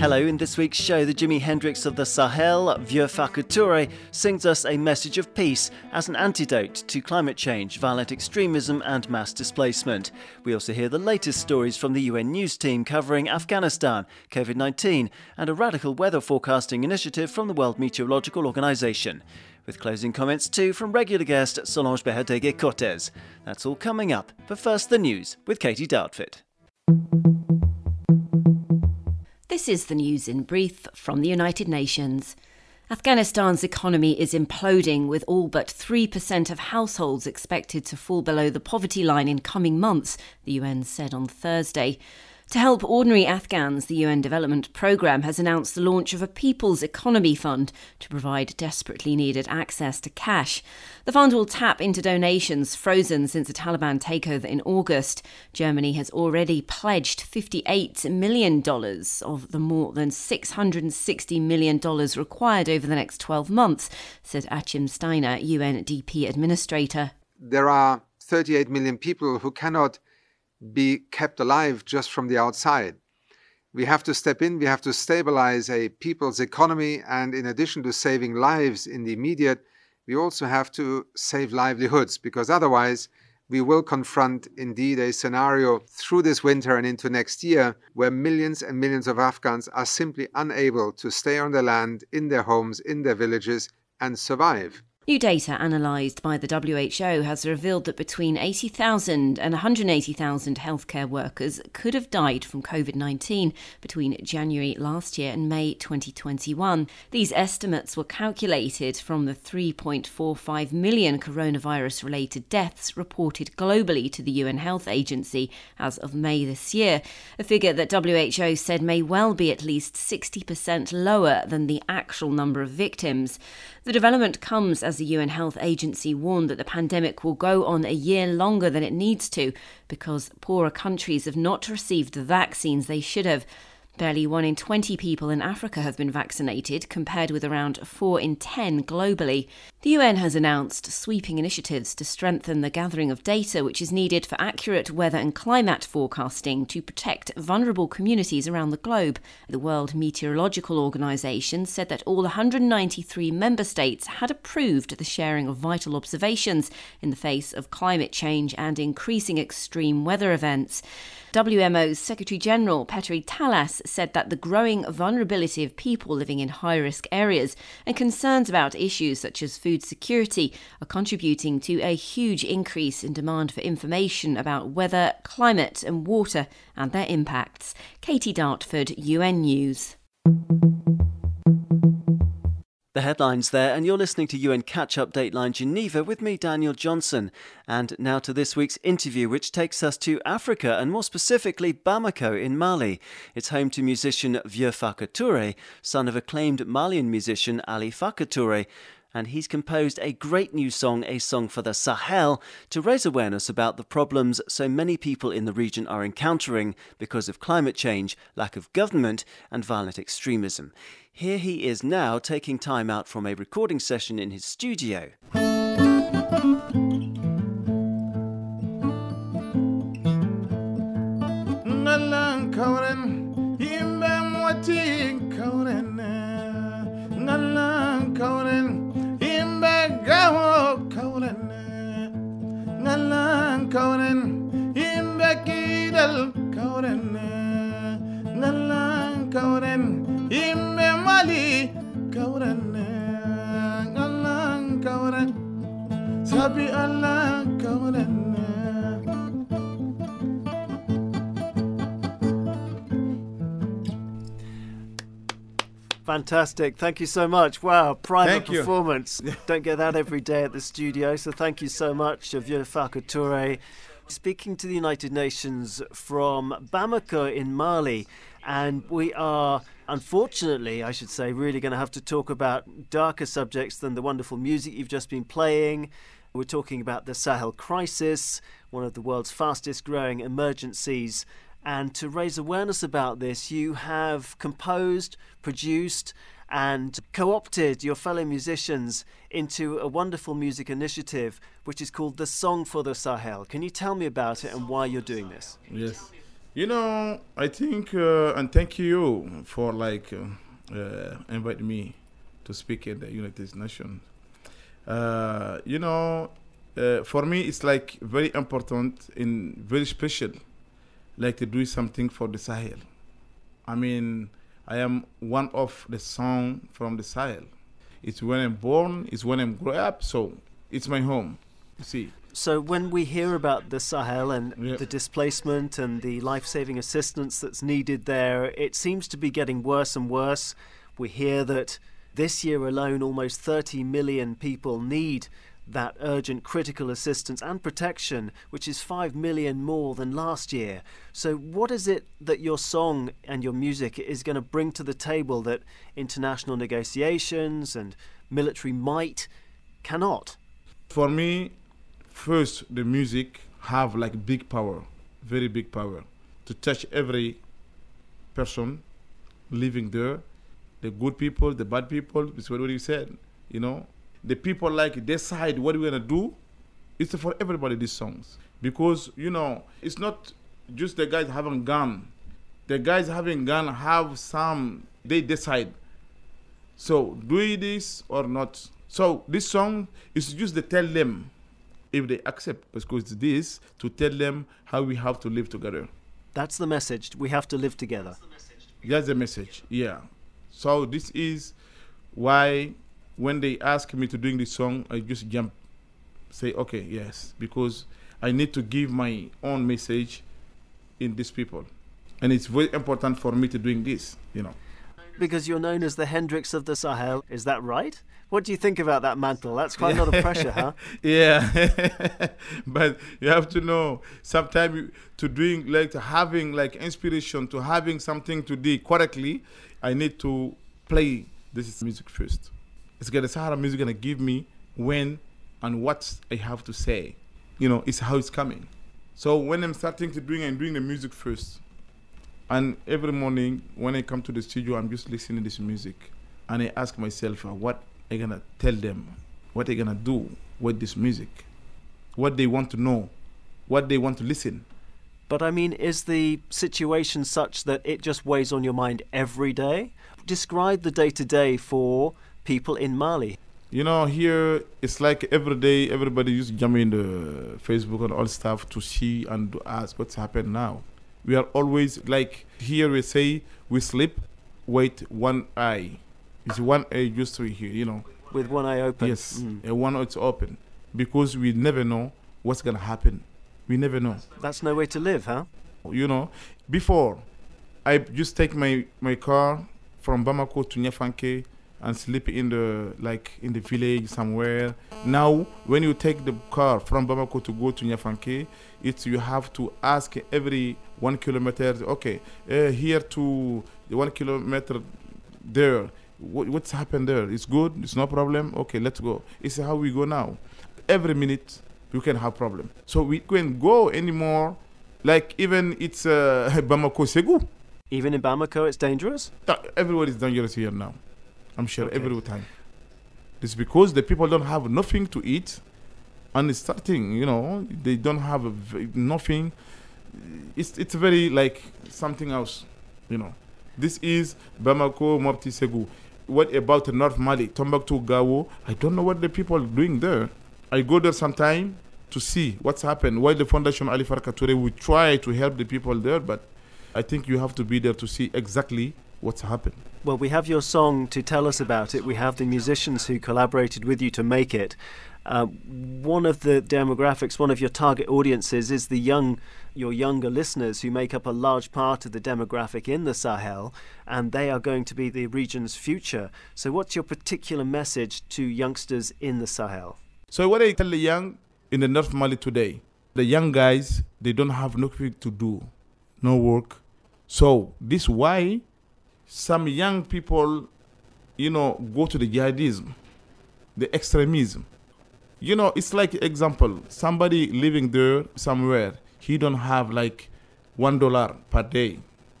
Hello, in this week's show, the Jimi Hendrix of the Sahel, Vieux Farka Touré, sings us a message of peace as an antidote to climate change, violent extremism, and mass displacement. We also hear the latest stories from the UN News team covering Afghanistan, COVID 19, and a radical weather forecasting initiative from the World Meteorological Organization. With closing comments too from regular guest Solange Behoteguy Cortez. That's all coming up, but first the news with Katy Dartford. This is the news in brief from the United Nations. Afghanistan's economy is imploding, with all but 3% of households expected to fall below the poverty line in coming months, the UN said on Thursday. To help ordinary Afghans, the UN Development Programme has announced the launch of a People's Economy Fund to provide desperately needed access to cash. The fund will tap into donations frozen since the Taliban takeover in August. Germany has already pledged $58 million of the more than $660 million required over the next 12 months, said Achim Steiner, UNDP administrator. There are 38 million people who cannot be kept alive just from the outside. We have to step in, we have to stabilize a people's economy, and in addition to saving lives in the immediate, we also have to save livelihoods because otherwise we will confront indeed a scenario through this winter and into next year where millions and millions of Afghans are simply unable to stay on their land, in their homes, in their villages, and survive. New data analysed by the WHO has revealed that between 80,000 and 180,000 healthcare workers could have died from COVID 19 between January last year and May 2021. These estimates were calculated from the 3.45 million coronavirus related deaths reported globally to the UN Health Agency as of May this year, a figure that WHO said may well be at least 60% lower than the actual number of victims. The development comes as the UN Health Agency warned that the pandemic will go on a year longer than it needs to because poorer countries have not received the vaccines they should have. Barely 1 in 20 people in Africa have been vaccinated, compared with around 4 in 10 globally. The UN has announced sweeping initiatives to strengthen the gathering of data which is needed for accurate weather and climate forecasting to protect vulnerable communities around the globe. The World Meteorological Organization said that all 193 member states had approved the sharing of vital observations in the face of climate change and increasing extreme weather events. WMO's Secretary General Petteri Taalas said that the growing vulnerability of people living in high risk areas and concerns about issues such as food security are contributing to a huge increase in demand for information about weather, climate, and water and their impacts. Katy Dartford, UN News. The headlines there, and you're listening to UN Catch Up Dateline Geneva with me, Daniel Johnson. And now to this week's interview, which takes us to Africa and more specifically Bamako in Mali. It's home to musician Vieux Farka Touré, son of acclaimed Malian musician Ali Farka Touré and he's composed a great new song, a song for the Sahel, to raise awareness about the problems so many people in the region are encountering because of climate change, lack of government, and violent extremism. Here he is now taking time out from a recording session in his studio. Fantastic. Thank you so much. Wow, private performance. Don't get that every day at the studio. So thank you so much, Vieux Farka Touré. Speaking to the United Nations from Bamako in Mali. And we are, unfortunately, I should say, really going to have to talk about darker subjects than the wonderful music you've just been playing. We're talking about the Sahel crisis, one of the world's fastest growing emergencies and to raise awareness about this, you have composed, produced, and co opted your fellow musicians into a wonderful music initiative which is called the Song for the Sahel. Can you tell me about it and why you're doing this? Yes. You know, I think, uh, and thank you for like uh, uh, inviting me to speak in the United Nations. Uh, you know, uh, for me, it's like very important and very special, like to do something for the Sahel. I mean, I am one of the song from the Sahel. It's when I'm born, it's when I'm grow up, so it's my home. You see. So when we hear about the Sahel and Yep. the displacement and the life-saving assistance that's needed there, it seems to be getting worse and worse. We hear that this year alone almost 30 million people need that urgent critical assistance and protection, which is 5 million more than last year. So what is it that your song and your music is going to bring to the table that international negotiations and military might cannot? For me, first the music have like big power, very big power, to touch every person living there, the good people, the bad people. It's what you said, you know. The people like decide what we're gonna do. It's for everybody these songs because you know it's not just the guys having gun. The guys having gun have some. They decide. So do we this or not? So this song is just to tell them if they accept because it's this to tell them how we have to live together. That's the message. We have to live together. That's the message. Yeah. So this is why when they ask me to doing this song, I just jump, say okay, yes, because I need to give my own message in these people, and it's very important for me to doing this. You know. Because you're known as the Hendrix of the Sahel. Is that right? What do you think about that mantle? That's quite a lot of pressure, huh? yeah but you have to know sometimes to doing like to having like inspiration to having something to do correctly i need to play this music first. It's gonna sahara music gonna give me when and what i have to say. You know it's how it's coming. So when i'm starting to doing and doing the music first. And every morning when i come to the studio i'm just listening to this music. And i ask myself uh, what i gonna tell them? What they gonna do with this music, what they want to know, what they want to listen. But I mean, is the situation such that it just weighs on your mind every day? Describe the day to day for people in Mali. You know, here it's like every day everybody just jump in the Facebook and all stuff to see and to ask what's happened now. We are always like here we say we sleep, wait one eye. It's one eye just to be here, you know. With one eye open. Yes, Mm. and one it's open because we never know what's gonna happen. We never know. That's no way to live, huh? you know before i just take my my car from bamako to Niafunké and sleep in the like in the village somewhere. Now when you take the car from bamako to go to Niafunké it's you have to ask every one kilometer okay uh, here to the one kilometer there. What, what's happened there? It's good? It's no problem? Okay let's go. It's how we go now. Every minute you can have problem so we can go anymore like even it's uh, Bamako Ségou. Even in Bamako, it's dangerous. Uh, Everywhere is dangerous here now. I'm sure Okay. every time. It's because the people don't have nothing to eat, and it's starting. You know, they don't have v- nothing. It's it's very like something else. You know, this is Bamako Mopti Ségou. What about North Mali, Tombouctou, Gao? I don't know what the people are doing there. I go there sometime to see what's happened. Why the Foundation Ali Farka Toure we try to help the people there, but I think you have to be there to see exactly what's happened. Well, we have your song to tell us about it. We have the musicians who collaborated with you to make it. Uh, one of the demographics, one of your target audiences is the young, your younger listeners who make up a large part of the demographic in the Sahel, and they are going to be the region's future. So, what's your particular message to youngsters in the Sahel? So what I tell the young in the North Mali today, the young guys they don't have nothing to do, no work. So this why some young people, you know, go to the jihadism, the extremism. You know, it's like example, somebody living there somewhere, he don't have like one dollar per day,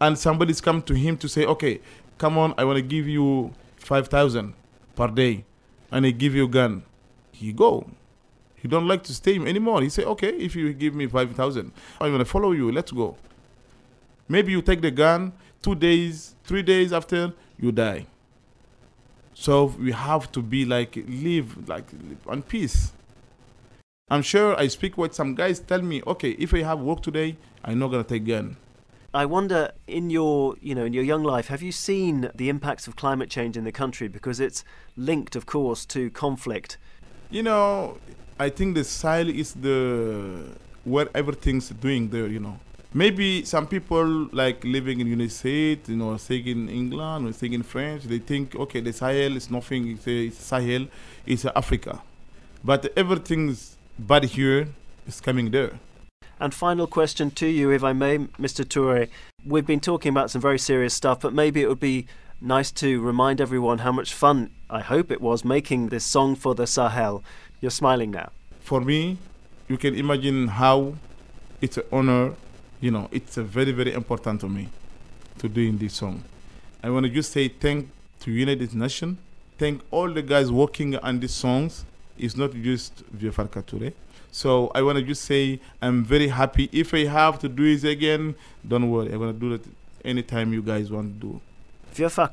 and somebody's come to him to say, okay, come on, I want to give you 5,000 per day and he give you a gun, he go. He don't like to stay anymore. He say, okay, if you give me 5,000, I'm going to follow you. Let's go. Maybe you take the gun, two days, three days after, you die. So we have to be like, live like on peace. I'm sure I speak with some guys tell me, okay, if I have work today, I'm not going to take gun. I wonder in your, you know, in your young life, have you seen the impacts of climate change in the country because it's linked of course to conflict? You know, I think the Sahel is the where everything's doing there, you know. Maybe some people like living in United States, you know, staying in England or staying in France, they think, okay, the Sahel is nothing, it's, a, it's Sahel, it's Africa. But everything's bad here is coming there. And final question to you, if I may, Mr. Toure. We've been talking about some very serious stuff, but maybe it would be nice to remind everyone how much fun I hope it was making this song for the Sahel. You're smiling now. For me, you can imagine how it's an honor, you know, it's a very, very important to me to doing this song. I want to just say thank to United Nations, thank all the guys working on these songs. It's not just Vieux Touré. So I want to just say I'm very happy. If I have to do it again, don't worry. I'm going to do it anytime you guys want to do.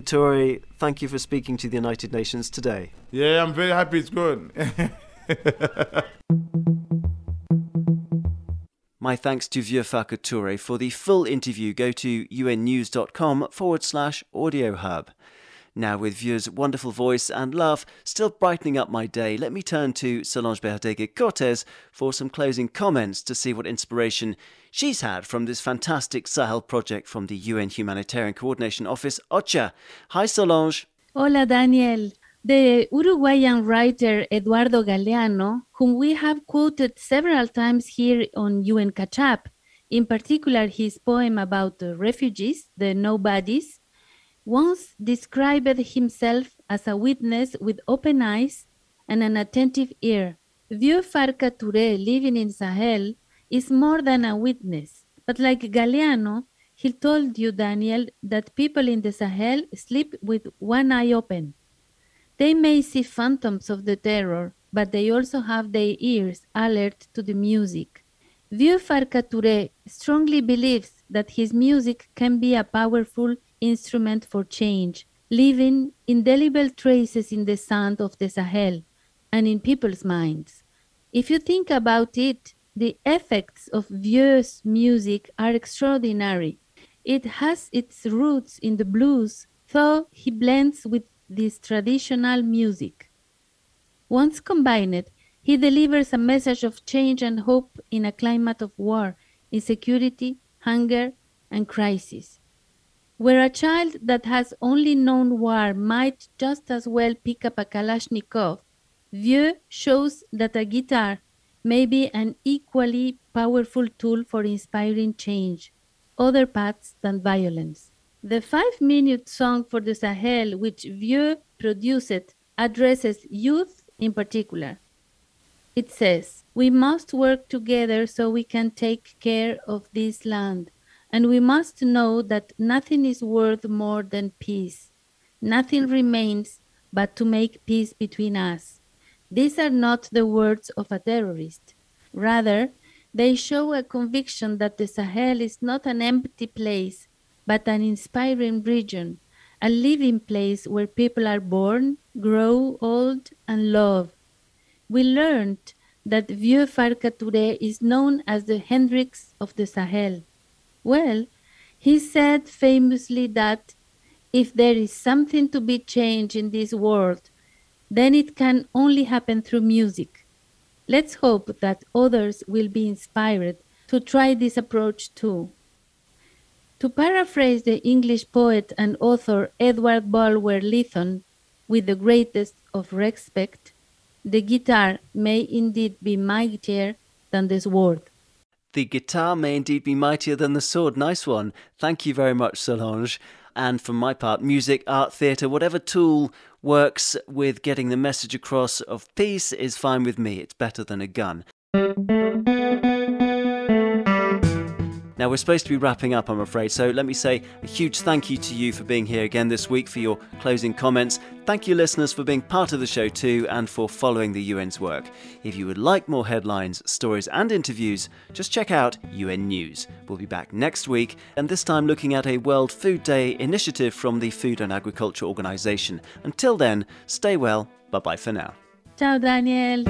Touré, thank you for speaking to the United Nations today. Yeah, I'm very happy. It's good. My thanks to Vieux Farka Touré. For the full interview, go to unnews.com forward slash audio hub. Now, with Vieux's wonderful voice and laugh still brightening up my day, let me turn to Solange Behoteguy Cortez for some closing comments to see what inspiration she's had from this fantastic Sahel project from the UN Humanitarian Coordination Office, OCHA. Hi, Solange. Hola, Daniel. The Uruguayan writer Eduardo Galeano, whom we have quoted several times here on UN Catch Up, in particular his poem about the refugees, the nobodies, once described himself as a witness with open eyes and an attentive ear. Vieux Farka Touré, living in Sahel, is more than a witness. But like Galeano, he told you, Daniel, that people in the Sahel sleep with one eye open. They may see phantoms of the terror, but they also have their ears alert to the music. Vieux Farka Touré strongly believes that his music can be a powerful instrument for change, leaving indelible traces in the sand of the Sahel and in people's minds. If you think about it, the effects of Vieux's music are extraordinary. It has its roots in the blues, though he blends with this traditional music. Once combined, he delivers a message of change and hope in a climate of war, insecurity, hunger, and crisis. Where a child that has only known war might just as well pick up a Kalashnikov, Vieux shows that a guitar may be an equally powerful tool for inspiring change, other paths than violence. The five minute song for the Sahel, which Vieux produced, addresses youth in particular. It says, We must work together so we can take care of this land and we must know that nothing is worth more than peace. Nothing remains but to make peace between us. These are not the words of a terrorist. Rather, they show a conviction that the Sahel is not an empty place, but an inspiring region, a living place where people are born, grow old, and love. We learned that Vieux Farka Touré is known as the Hendrix of the Sahel. Well, he said famously that if there is something to be changed in this world, then it can only happen through music. Let's hope that others will be inspired to try this approach too. To paraphrase the English poet and author Edward Bulwer Lytton, with the greatest of respect, the guitar may indeed be mightier than the sword. The guitar may indeed be mightier than the sword. Nice one. Thank you very much, Solange. And for my part, music, art, theatre, whatever tool works with getting the message across of peace is fine with me. It's better than a gun. Now, we're supposed to be wrapping up, I'm afraid, so let me say a huge thank you to you for being here again this week for your closing comments. Thank you, listeners, for being part of the show too and for following the UN's work. If you would like more headlines, stories, and interviews, just check out UN News. We'll be back next week, and this time looking at a World Food Day initiative from the Food and Agriculture Organization. Until then, stay well. Bye bye for now. Ciao, Daniel.